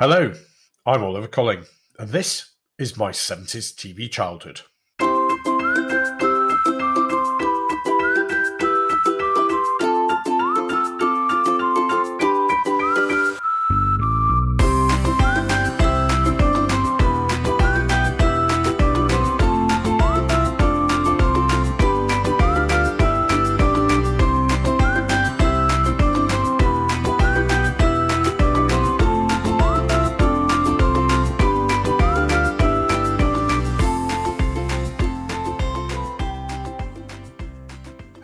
Hello, I'm Oliver Colling, and this is my 70s TV childhood.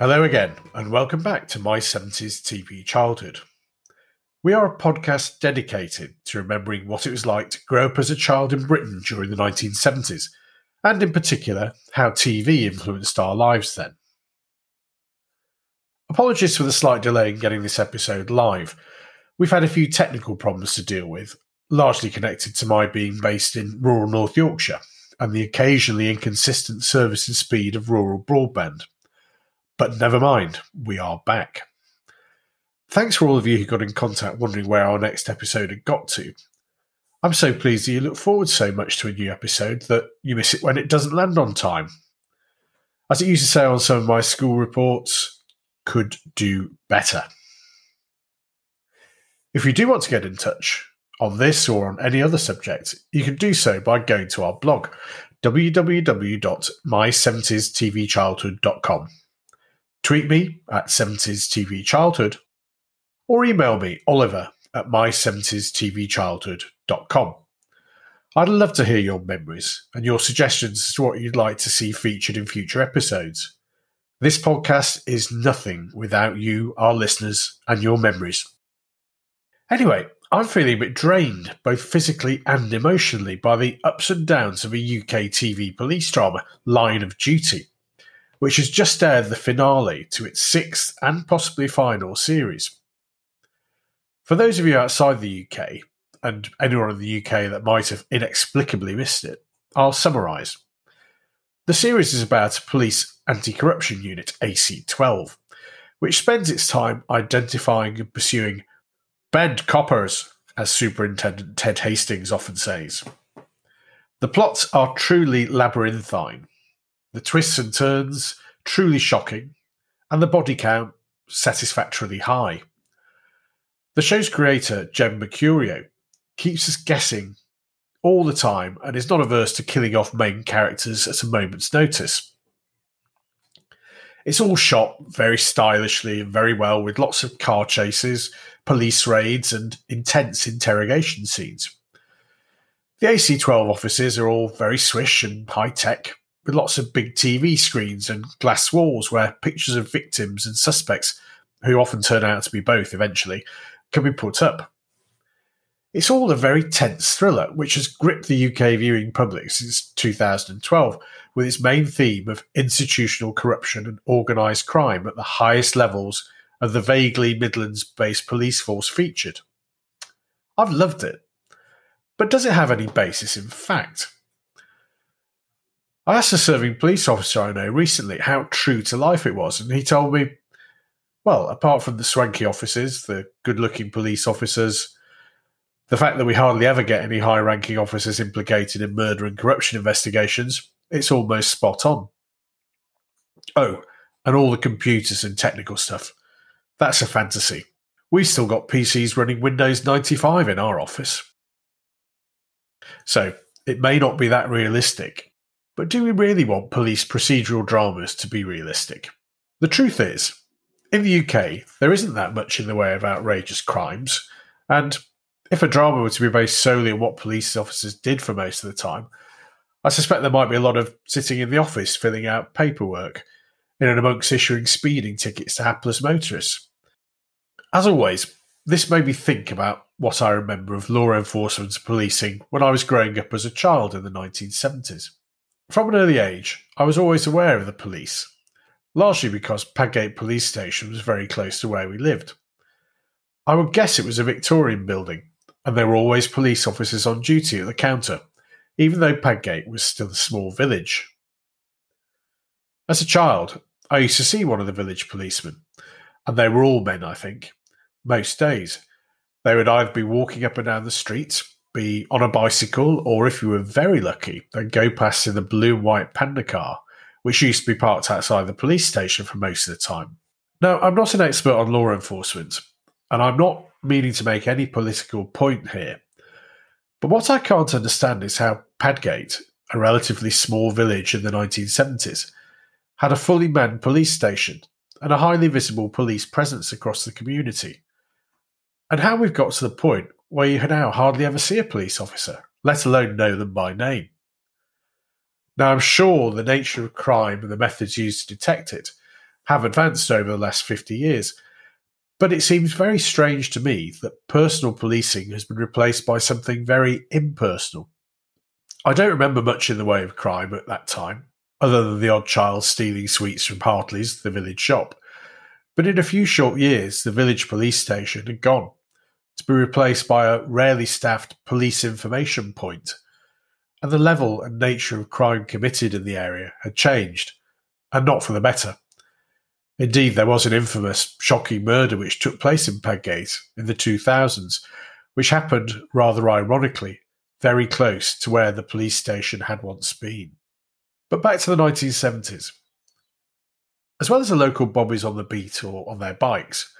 Hello again, and welcome back to My 70s TV Childhood. We are a podcast dedicated to remembering what it was like to grow up as a child in Britain during the 1970s, and in particular, how TV influenced our lives then. Apologies for the slight delay in getting this episode live. We've had a few technical problems to deal with, largely connected to my being based in rural North Yorkshire and the occasionally inconsistent service and speed of rural broadband. But never mind, we are back. Thanks for all of you who got in contact wondering where our next episode had got to. I'm so pleased that you look forward so much to a new episode that you miss it when it doesn't land on time. As it used to say on some of my school reports, could do better. If you do want to get in touch on this or on any other subject, you can do so by going to our blog, www.my70stvchildhood.com. Tweet me at 70s TV Childhood or email me, Oliver at my70stvchildhood.com. I'd love to hear your memories and your suggestions as to what you'd like to see featured in future episodes. This podcast is nothing without you, our listeners, and your memories. Anyway, I'm feeling a bit drained, both physically and emotionally, by the ups and downs of a UK TV police drama, Line of Duty which has just aired the finale to its sixth and possibly final series. For those of you outside the UK, and anyone in the UK that might have inexplicably missed it, I'll summarise. The series is about a police anti corruption unit, AC12, which spends its time identifying and pursuing bad coppers, as Superintendent Ted Hastings often says. The plots are truly labyrinthine, the twists and turns truly shocking, and the body count satisfactorily high. The show's creator, Jed Mercurio, keeps us guessing all the time and is not averse to killing off main characters at a moment's notice. It's all shot very stylishly and very well, with lots of car chases, police raids, and intense interrogation scenes. The AC 12 offices are all very swish and high tech, with lots of big TV screens and glass walls where pictures of victims and suspects, who often turn out to be both eventually, can be put up. It's all a very tense thriller, which has gripped the UK viewing public since 2012, with its main theme of institutional corruption and organised crime at the highest levels of the vaguely Midlands based police force featured. I've loved it. But does it have any basis in fact? I asked a serving police officer I know recently how true to life it was, and he told me, well, apart from the swanky officers, the good looking police officers, the fact that we hardly ever get any high ranking officers implicated in murder and corruption investigations, it's almost spot on. Oh, and all the computers and technical stuff. That's a fantasy. We've still got PCs running Windows 95 in our office. So, it may not be that realistic, but do we really want police procedural dramas to be realistic? The truth is, in the UK, there isn't that much in the way of outrageous crimes, and if a drama were to be based solely on what police officers did for most of the time, I suspect there might be a lot of sitting in the office filling out paperwork, in and amongst issuing speeding tickets to hapless motorists. As always, this made me think about what I remember of law enforcement and policing when I was growing up as a child in the 1970s. From an early age, I was always aware of the police, largely because Padgate Police Station was very close to where we lived. I would guess it was a Victorian building, and there were always police officers on duty at the counter, even though Padgate was still a small village. As a child, I used to see one of the village policemen, and they were all men, I think, most days. They would either be walking up and down the streets, be on a bicycle, or if you were very lucky, then go past in the blue and white panda car, which used to be parked outside the police station for most of the time. Now, I'm not an expert on law enforcement, and I'm not meaning to make any political point here. But what I can't understand is how Padgate, a relatively small village in the 1970s, had a fully manned police station and a highly visible police presence across the community. And how we've got to the point where you now hardly ever see a police officer, let alone know them by name. Now, I'm sure the nature of crime and the methods used to detect it have advanced over the last 50 years, but it seems very strange to me that personal policing has been replaced by something very impersonal. I don't remember much in the way of crime at that time, other than the odd child stealing sweets from Hartley's, the village shop. But in a few short years, the village police station had gone to be replaced by a rarely staffed police information point, and the level and nature of crime committed in the area had changed, and not for the better. Indeed, there was an infamous, shocking murder which took place in Padgate in the 2000s, which happened, rather ironically, very close to where the police station had once been. But back to the 1970s. As well as the local bobbies on the beat or on their bikes,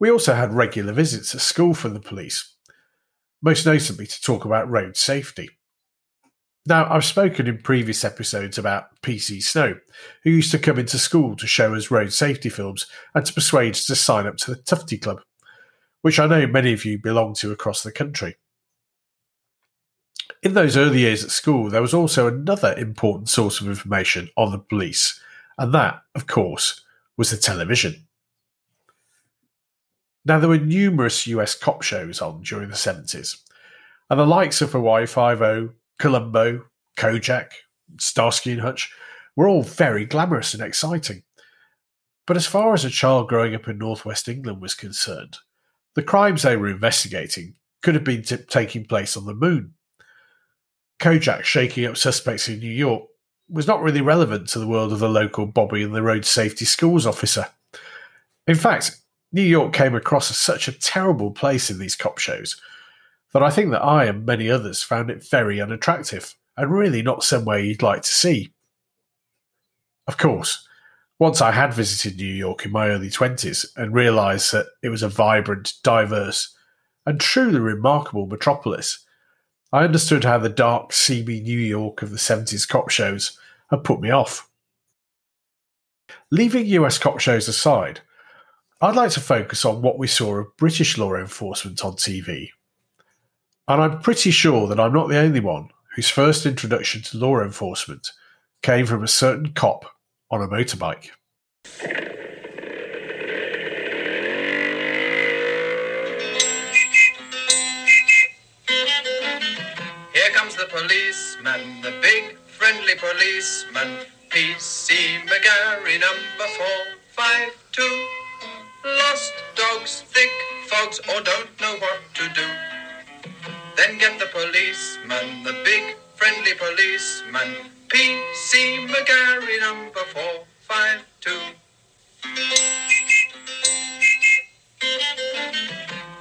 we also had regular visits at school from the police, most notably to talk about road safety. Now, I've spoken in previous episodes about PC Snow, who used to come into school to show us road safety films and to persuade us to sign up to the Tufty Club, which I know many of you belong to across the country. In those early years at school, there was also another important source of information on the police, and that, of course, was the television. Now, there were numerous US cop shows on during the 70s, and the likes of Hawaii Five-O, Columbo, Kojak, Starsky and Hutch were all very glamorous and exciting. But as far as a child growing up in northwest England was concerned, the crimes they were investigating could have been t- taking place on the moon. Kojak shaking up suspects in New York was not really relevant to the world of the local Bobby and the road safety schools officer. In fact, New York came across as such a terrible place in these cop shows that I think that I and many others found it very unattractive and really not somewhere you'd like to see. Of course, once I had visited New York in my early 20s and realised that it was a vibrant, diverse, and truly remarkable metropolis, I understood how the dark, seamy New York of the 70s cop shows had put me off. Leaving US cop shows aside, I'd like to focus on what we saw of British law enforcement on TV. And I'm pretty sure that I'm not the only one whose first introduction to law enforcement came from a certain cop on a motorbike. Here comes the policeman, the big friendly policeman. PC McGarry number four five two. Lost dogs, thick fogs, or don't know what to do. Then get the policeman, the big friendly policeman. PC McGarry number four five two.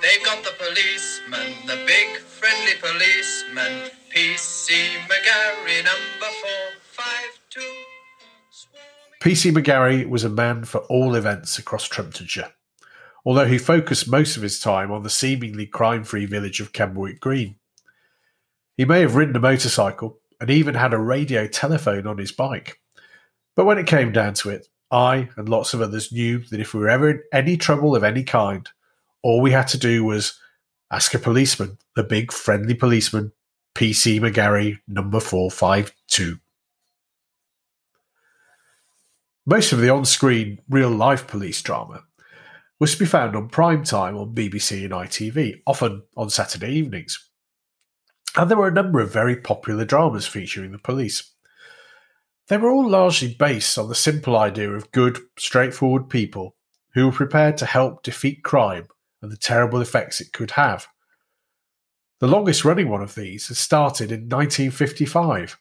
They've got the policeman, the big friendly policeman. PC McGarry number four five two. PC McGarry was a man for all events across Trumptonshire, although he focused most of his time on the seemingly crime free village of Camberwick Green. He may have ridden a motorcycle and even had a radio telephone on his bike. But when it came down to it, I and lots of others knew that if we were ever in any trouble of any kind, all we had to do was ask a policeman, the big friendly policeman PC McGarry number 452. Most of the on screen real life police drama was to be found on prime time on BBC and ITV, often on Saturday evenings. And there were a number of very popular dramas featuring the police. They were all largely based on the simple idea of good, straightforward people who were prepared to help defeat crime and the terrible effects it could have. The longest running one of these has started in 1955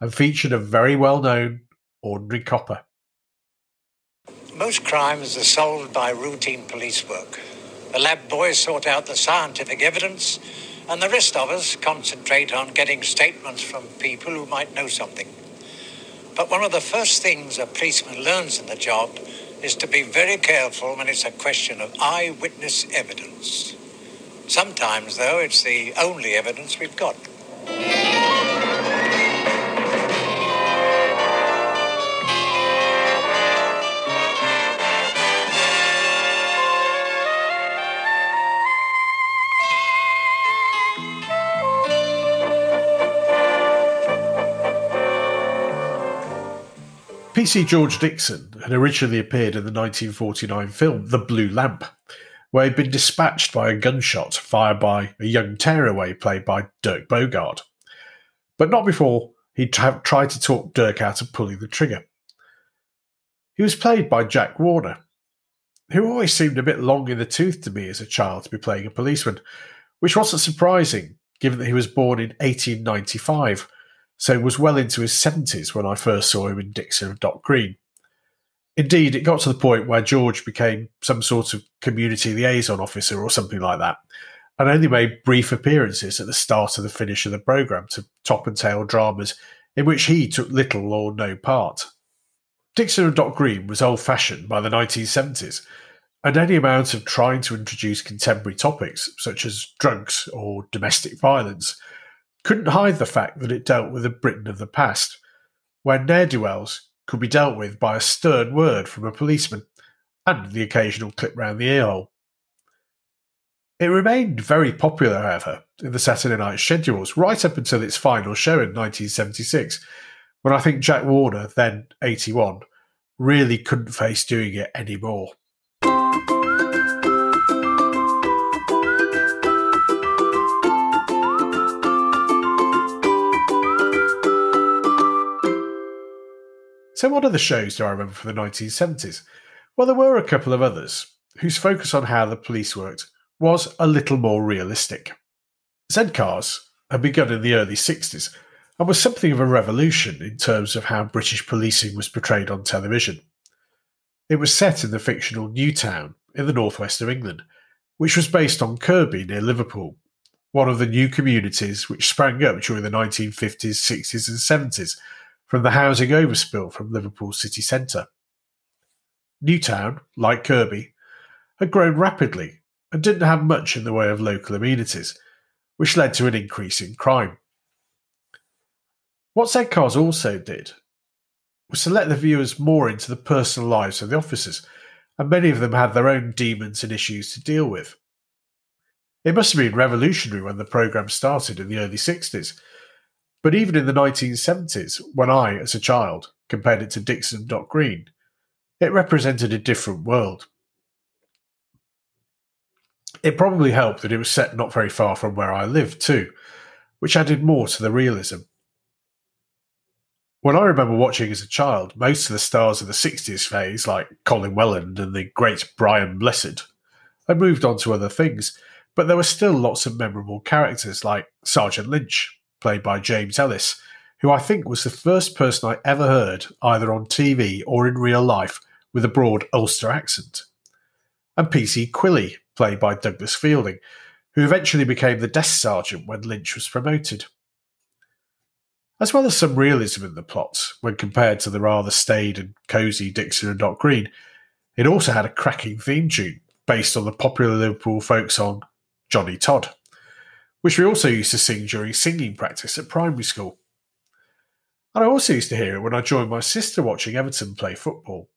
and featured a very well known ordinary copper. Most crimes are solved by routine police work. The lab boys sort out the scientific evidence, and the rest of us concentrate on getting statements from people who might know something. But one of the first things a policeman learns in the job is to be very careful when it's a question of eyewitness evidence. Sometimes, though, it's the only evidence we've got. PC George Dixon had originally appeared in the 1949 film The Blue Lamp, where he'd been dispatched by a gunshot fired by a young tearaway played by Dirk Bogarde. But not before he'd tried to talk Dirk out of pulling the trigger. He was played by Jack Warner, who always seemed a bit long in the tooth to me as a child to be playing a policeman, which wasn't surprising given that he was born in 1895 so was well into his 70s when I first saw him in Dixon of Dock Green. Indeed, it got to the point where George became some sort of community liaison officer or something like that, and only made brief appearances at the start and the finish of the programme to top and tail dramas in which he took little or no part. Dixon of Dock Green was old fashioned by the 1970s, and any amount of trying to introduce contemporary topics, such as drugs or domestic violence, couldn't hide the fact that it dealt with the Britain of the past, where ne'er do wells could be dealt with by a stern word from a policeman and the occasional clip round the earhole. It remained very popular, however, in the Saturday night schedules right up until its final show in 1976, when I think Jack Warner, then 81, really couldn't face doing it anymore. So, what other shows do I remember from the 1970s? Well, there were a couple of others whose focus on how the police worked was a little more realistic. Z Cars had begun in the early 60s and was something of a revolution in terms of how British policing was portrayed on television. It was set in the fictional Newtown in the northwest of England, which was based on Kirkby near Liverpool, one of the new communities which sprang up during the 1950s, 60s, and 70s from the housing overspill from Liverpool city centre. Newtown, like Kirkby, had grown rapidly and didn't have much in the way of local amenities, which led to an increase in crime. What Z Cars also did was to let the viewers more into the personal lives of the officers, and many of them had their own demons and issues to deal with. It must have been revolutionary when the programme started in the early 60s, but even in the 1970s, when I, as a child, compared it to Dixon Dock Green, it represented a different world. It probably helped that it was set not very far from where I lived, too, which added more to the realism. When I remember watching as a child, most of the stars of the 60s phase, like Colin Welland and the great Brian Blessed, had moved on to other things, but there were still lots of memorable characters like Sergeant Lynch, played by James Ellis, who I think was the first person I ever heard, either on TV or in real life, with a broad Ulster accent. And PC Quilley, played by Douglas Fielding, who eventually became the desk sergeant when Lynch was promoted. As well as some realism in the plot, when compared to the rather staid and cosy Dixon and Dock Green, it also had a cracking theme tune based on the popular Liverpool folk song Johnny Todd which we also used to sing during singing practice at primary school. And I also used to hear it when I joined my sister watching Everton play football.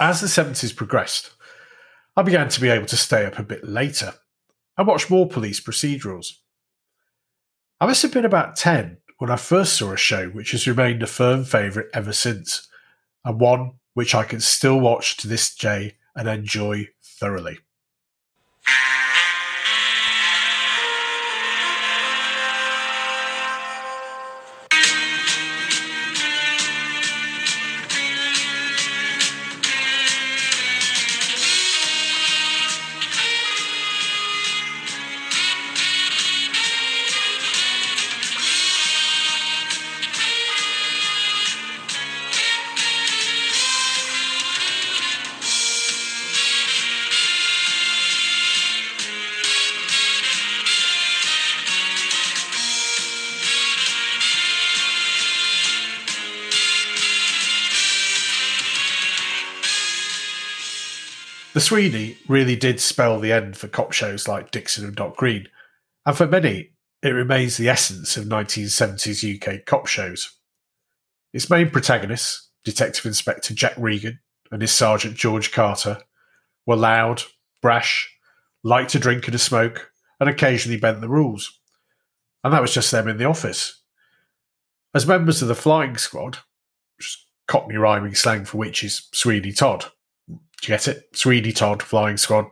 As the 70s progressed, I began to be able to stay up a bit later and watch more police procedurals. I must have been about 10 when I first saw a show which has remained a firm favourite ever since, and one which I can still watch to this day and enjoy thoroughly. The Sweeney really did spell the end for cop shows like Dixon and Dock Green, and for many, it remains the essence of 1970s UK cop shows. Its main protagonists, Detective Inspector Jack Regan and his Sergeant George Carter, were loud, brash, liked to drink and to smoke, and occasionally bent the rules. And that was just them in the office. As members of the flying squad, which is Cockney rhyming slang for which is Sweeney Todd, get it? Sweeney Todd, Flying Squad.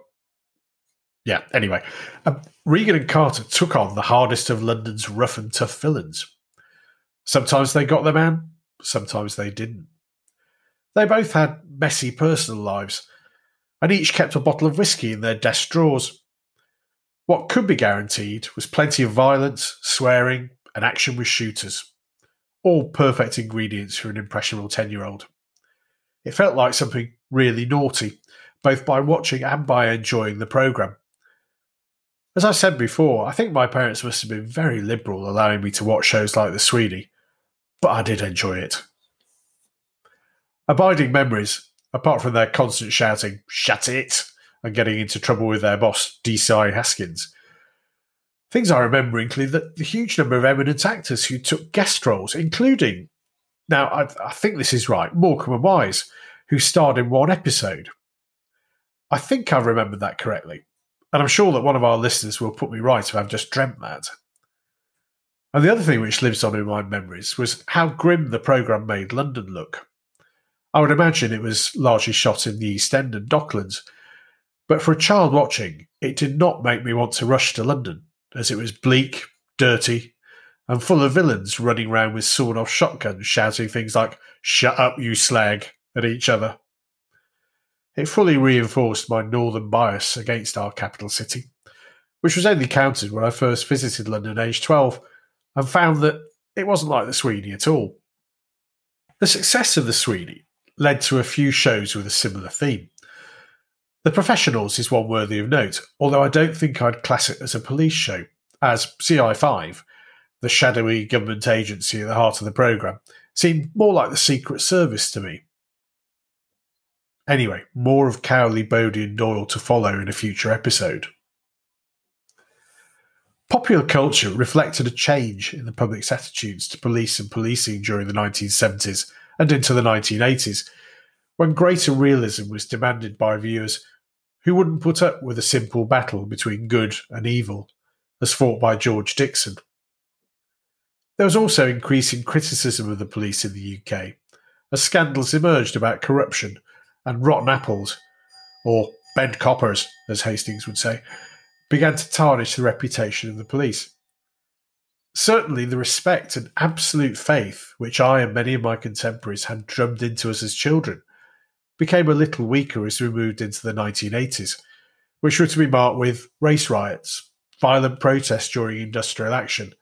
Yeah, anyway. Um, Regan and Carter took on the hardest of London's rough and tough villains. Sometimes they got their man, sometimes they didn't. They both had messy personal lives, and each kept a bottle of whiskey in their desk drawers. What could be guaranteed was plenty of violence, swearing, and action with shooters. All perfect ingredients for an impressionable 10 year old. It felt like something really naughty, both by watching and by enjoying the programme. As I said before, I think my parents must have been very liberal allowing me to watch shows like The Sweeney, but I did enjoy it. Abiding memories, apart from their constant shouting, shut it, and getting into trouble with their boss, DCI Haskins. Things I remember include the, the huge number of eminent actors who took guest roles, including, now I, I think this is right, Morecambe and Wise, who starred in one episode. I think I remember that correctly, and I'm sure that one of our listeners will put me right if I've just dreamt that. And the other thing which lives on in my memories was how grim the programme made London look. I would imagine it was largely shot in the East End and Docklands, but for a child watching, it did not make me want to rush to London, as it was bleak, dirty, and full of villains running around with sawn off shotguns shouting things like, Shut up, you slag, at each other. It fully reinforced my northern bias against our capital city, which was only countered when I first visited London aged 12 and found that it wasn't like the Sweeney at all. The success of the Sweeney led to a few shows with a similar theme. The Professionals is one worthy of note, although I don't think I'd class it as a police show, as CI5, the shadowy government agency at the heart of the programme, seemed more like the Secret Service to me. Anyway, more of Cowley, Bodie, and Doyle to follow in a future episode. Popular culture reflected a change in the public's attitudes to police and policing during the 1970s and into the 1980s, when greater realism was demanded by viewers who wouldn't put up with a simple battle between good and evil, as fought by George Dixon. There was also increasing criticism of the police in the UK, as scandals emerged about corruption and rotten apples, or bent coppers, as Hastings would say, began to tarnish the reputation of the police. Certainly, the respect and absolute faith which I and many of my contemporaries had drummed into us as children became a little weaker as we moved into the 1980s, which were to be marked with race riots, violent protests during industrial action,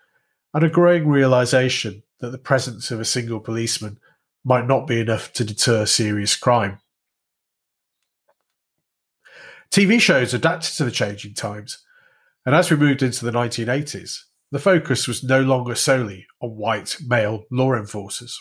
and a growing realization that the presence of a single policeman might not be enough to deter serious crime. TV shows adapted to the changing times, and as we moved into the 1980s, the focus was no longer solely on white male law enforcers.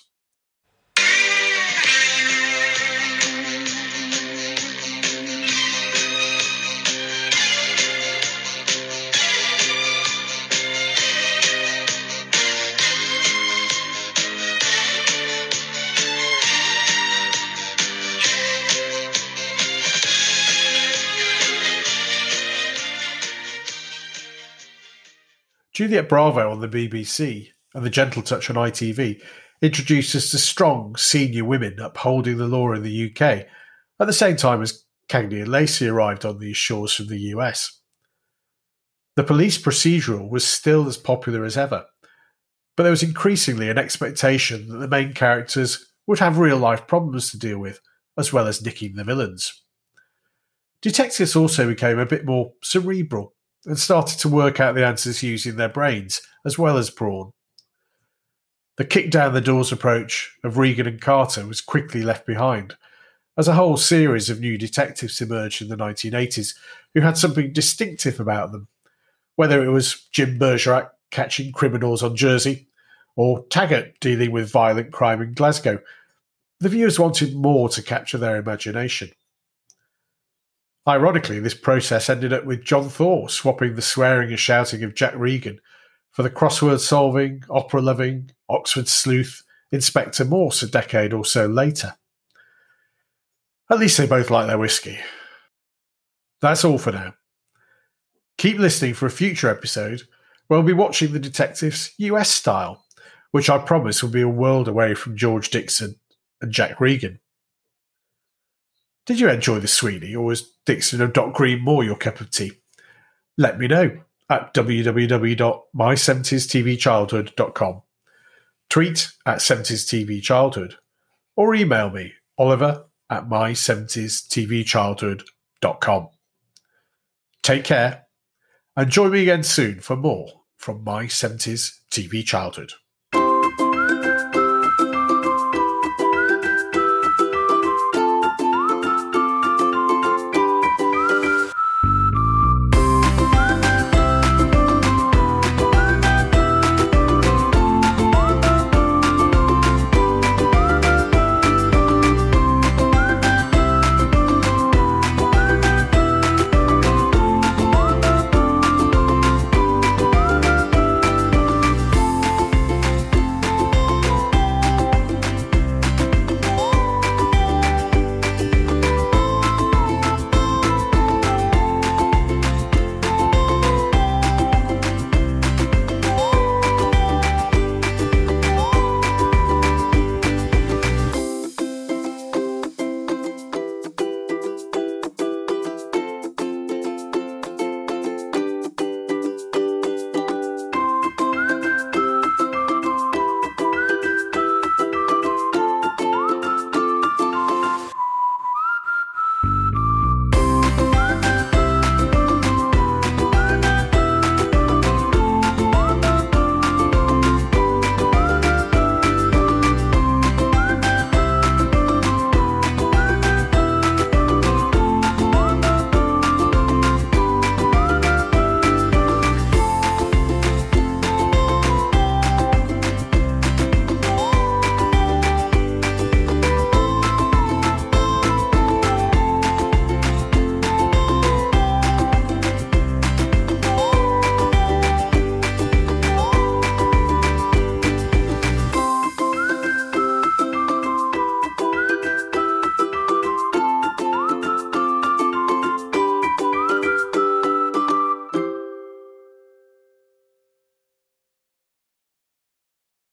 Juliet Bravo on the BBC and The Gentle Touch on ITV introduced us to strong senior women upholding the law in the UK at the same time as Cagney and Lacey arrived on these shores from the US. The police procedural was still as popular as ever, but there was increasingly an expectation that the main characters would have real life problems to deal with, as well as nicking the villains. Detectives also became a bit more cerebral and started to work out the answers using their brains as well as brawn. The kick down the doors approach of Regan and Carter was quickly left behind, as a whole series of new detectives emerged in the 1980s who had something distinctive about them, whether it was Jim Bergerac catching criminals on Jersey or Taggart dealing with violent crime in Glasgow. The viewers wanted more to capture their imagination. Ironically, this process ended up with John Thaw swapping the swearing and shouting of Jack Regan for the crossword solving, opera loving, Oxford sleuth Inspector Morse a decade or so later. At least they both like their whiskey. That's all for now. Keep listening for a future episode where we'll be watching the detectives US style, which I promise will be a world away from George Dixon and Jack Regan. Did you enjoy the Sweeney, or was Dixon or Dock Green more your cup of tea? Let me know at www.my70stvchildhood.com. Tweet at 70s Childhood, or email me, Oliver at my70stvchildhood.com. Take care and join me again soon for more from My 70s TV Childhood.